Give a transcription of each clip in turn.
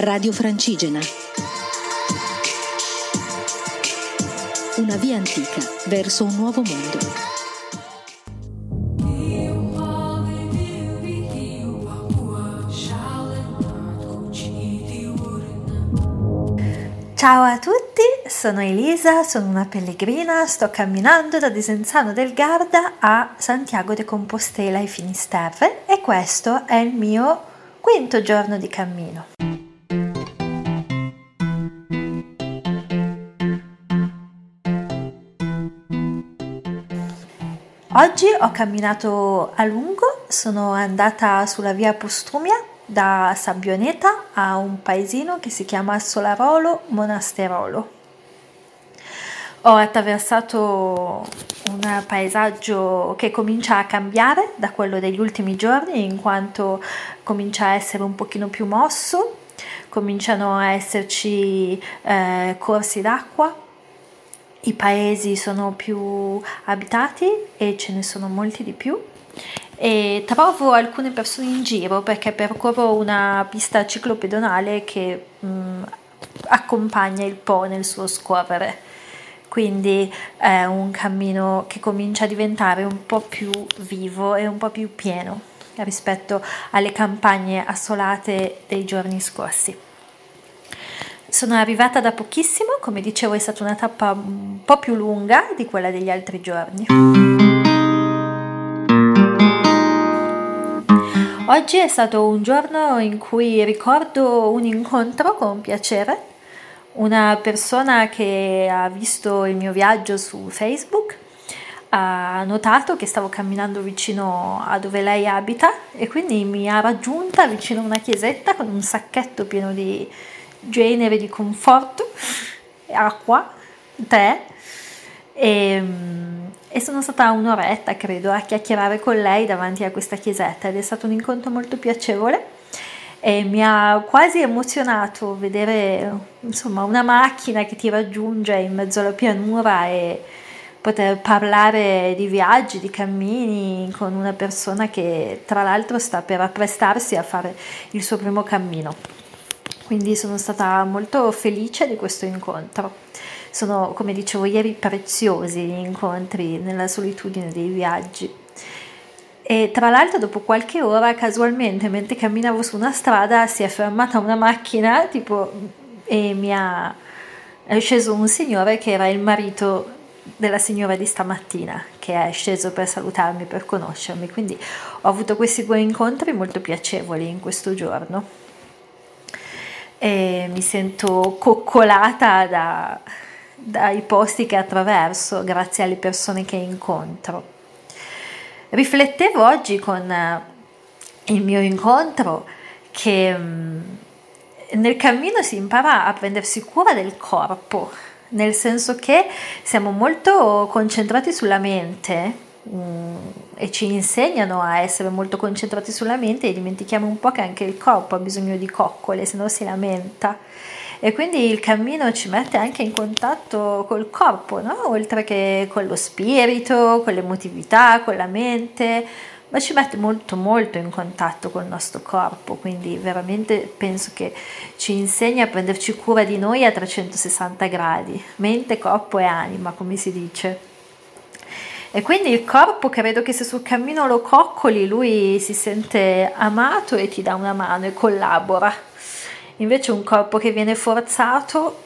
Radio Francigena. Una via antica verso un nuovo mondo. Ciao a tutti, sono Elisa, sono una pellegrina, sto camminando da Desenzano del Garda a Santiago de Compostela in Finisterre e questo è il mio quinto giorno di cammino. Oggi ho camminato a lungo, sono andata sulla via Postumia da Sabbioneta a un paesino che si chiama Solarolo Monasterolo. Ho attraversato un paesaggio che comincia a cambiare da quello degli ultimi giorni in quanto comincia a essere un pochino più mosso, cominciano a esserci eh, corsi d'acqua, i paesi sono più abitati e ce ne sono molti di più e trovo alcune persone in giro perché percorro una pista ciclopedonale che mh, mm, accompagna il Po nel suo scorrere. Quindi è un cammino che comincia a diventare un po' più vivo e un po' più pieno rispetto alle campagne assolate dei giorni scorsi. Sono arrivata da pochissimo, come dicevo è stata una tappa un po' più lunga di quella degli altri giorni. Oggi è stato un giorno in cui ricordo un incontro con piacere, una persona che ha visto il mio viaggio su Facebook ha notato che stavo camminando vicino a dove lei abita e quindi mi ha raggiunta vicino a una chiesetta con un sacchetto pieno di genere di conforto, acqua, tè e e sono stata un'oretta, credo, a chiacchierare con lei davanti a questa chiesetta ed è stato un incontro molto piacevole e mi ha quasi emozionato vedere insomma una macchina che ti raggiunge in mezzo alla pianura e poter parlare di viaggi, di cammini con una persona che tra l'altro sta per apprestarsi a fare il suo primo cammino. Quindi sono stata molto felice di questo incontro sono, come dicevo ieri, preziosi gli incontri nella solitudine dei viaggi. E tra l'altro, dopo qualche ora, casualmente, mentre camminavo su una strada, si è fermata una macchina tipo, e mi ha è sceso un signore che era il marito della signora di stamattina che è sceso per salutarmi, per conoscermi. Quindi ho avuto questi due incontri molto piacevoli in questo giorno. E mi sento coccolata da, dai posti che attraverso, grazie alle persone che incontro. Riflettevo oggi con eh, il mio incontro che mm, nel cammino si impara a prendersi cura del corpo, nel senso che siamo molto concentrati sulla mente e ci insegnano a essere molto concentrati sulla mente e dimentichiamo un po' che anche il corpo ha bisogno di coccole, se no si lamenta e quindi il cammino ci mette anche in contatto col corpo, no? oltre che con lo spirito, con l'emotività, con la mente, ma ci mette molto molto in contatto col nostro corpo, quindi veramente penso che ci insegna a prenderci cura di noi a 360 gradi, mente, corpo e anima, come si dice. E quindi il corpo credo che se sul cammino lo coccoli, lui si sente amato e ti dà una mano e collabora. Invece un corpo che viene forzato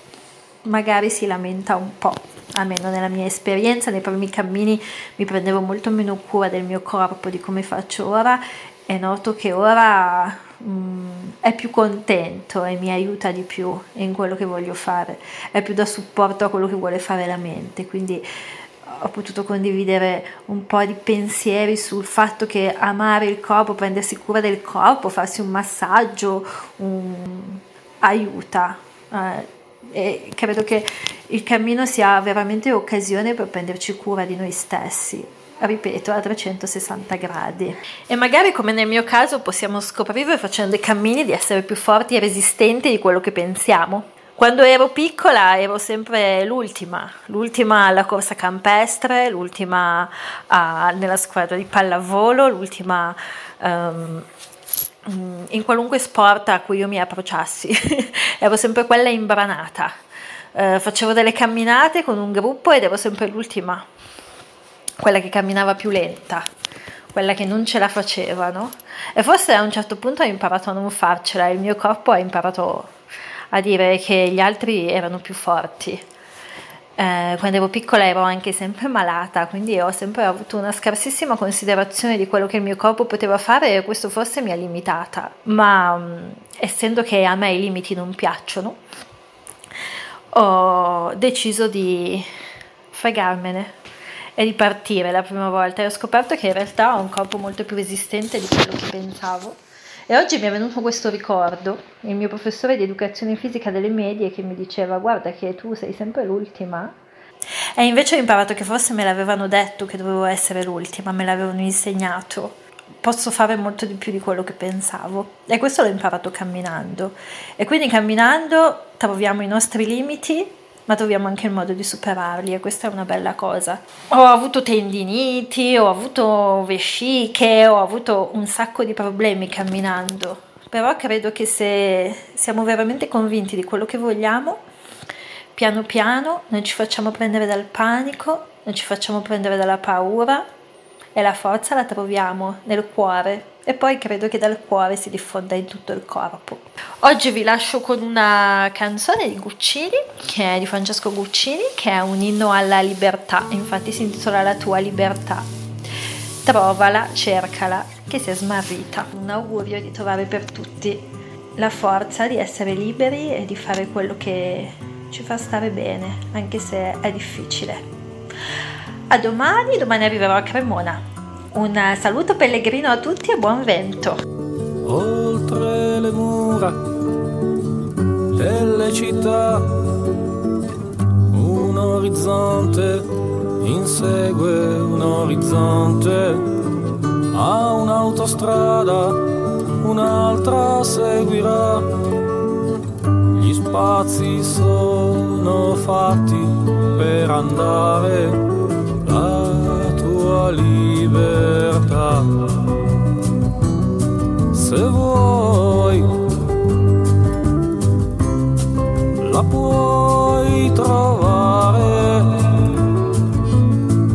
magari si lamenta un po', almeno nella mia esperienza, nei primi cammini mi prendevo molto meno cura del mio corpo di come faccio ora. E noto che ora mm, è più contento e mi aiuta di più in quello che voglio fare, è più da supporto a quello che vuole fare la mente, quindi ho potuto condividere un po' di pensieri sul fatto che amare il corpo, prendersi cura del corpo, farsi un massaggio, un... aiuta. Eh, e credo che il cammino sia veramente occasione per prenderci cura di noi stessi. Ripeto, a 360 gradi. E magari come nel mio caso possiamo scoprire facendo i cammini di essere più forti e resistenti di quello che pensiamo. Quando ero piccola ero sempre l'ultima, l'ultima alla corsa campestre, l'ultima uh, nella squadra di pallavolo, l'ultima um, in qualunque sport a cui io mi approcciassi, ero sempre quella imbranata. Eh, facevo delle camminate con un gruppo ed ero sempre l'ultima, quella che camminava più lenta, quella che non ce la faceva, no? E forse a un certo punto ho imparato a non farcela, il mio corpo ha imparato a dire che gli altri erano più forti. Eh, quando ero piccola ero anche sempre malata, quindi ho sempre avuto una scarsissima considerazione di quello che il mio corpo poteva fare e questo forse mi ha limitata. Ma mh, mm, essendo che a me i limiti non piacciono, ho deciso di fregarmene e di partire la prima volta. E ho scoperto che in realtà ho un corpo molto più resistente di quello che pensavo e oggi mi è venuto questo ricordo, il mio professore di educazione fisica delle medie che mi diceva guarda che tu sei sempre l'ultima. E invece ho imparato che forse me l'avevano detto che dovevo essere l'ultima, me l'avevano insegnato. Posso fare molto di più di quello che pensavo. E questo l'ho imparato camminando. E quindi camminando troviamo i nostri limiti ma troviamo anche il modo di superarli e questa è una bella cosa. Ho avuto tendiniti, ho avuto vesciche, ho avuto un sacco di problemi camminando, però credo che se siamo veramente convinti di quello che vogliamo, piano piano non ci facciamo prendere dal panico, non ci facciamo prendere dalla paura e la forza la troviamo nel cuore e poi credo che dal cuore si diffonda in tutto il corpo. Oggi vi lascio con una canzone di Guccini, che è di Francesco Guccini, che è un inno alla libertà, infatti si intitola La tua libertà. Trovala, cercala, che si smarrita. Un augurio di trovare per tutti la forza di essere liberi e di fare quello che ci fa stare bene, anche se è difficile. A domani, domani arriverò a Cremona un saluto pellegrino a tutti e buon vento. Oltre le mura delle città, un orizzonte insegue un orizzonte, a un'autostrada un'altra seguirà. Gli spazi sono fatti per andare libertà. Se vuoi, la puoi trovare.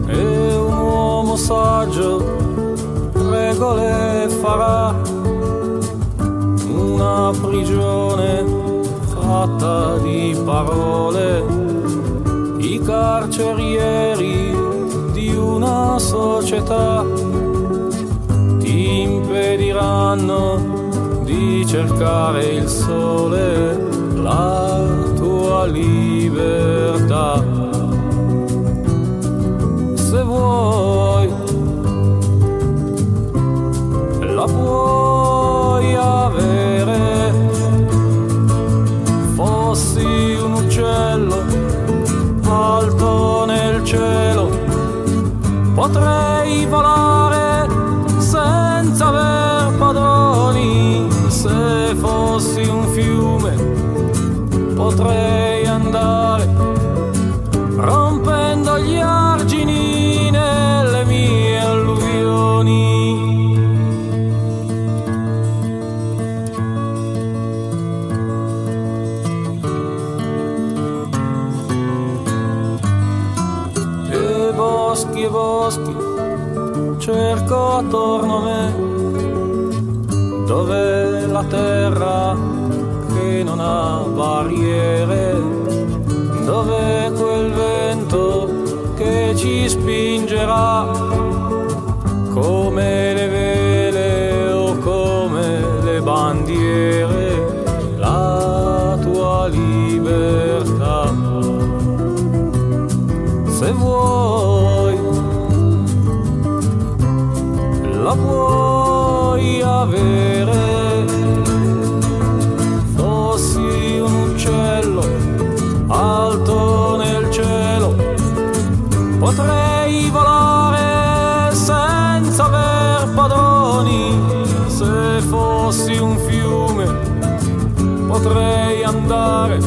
E un uomo saggio regole farà. Una prigione fatta di parole. I carcerieri società ti impediranno di cercare il sole, la tua libertà. Potrei volare senza aver padroni, se fossi un fiume potrei cerco attorno a me, dove la terra che non ha barriere, dove quel vento che ci spingerà puoi avere. Fossi un uccello alto nel cielo, potrei volare senza aver padroni. Se fossi un fiume, potrei andare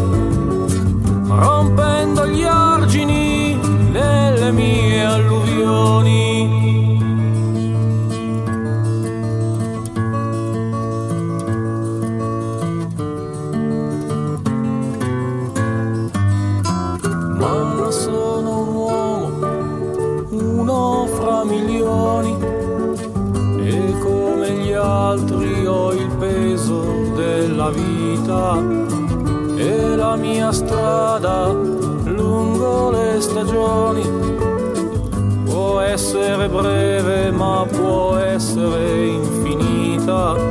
rompendo milioni e come gli altri ho il peso della vita e la mia strada lungo le stagioni. Può essere breve ma può essere infinita.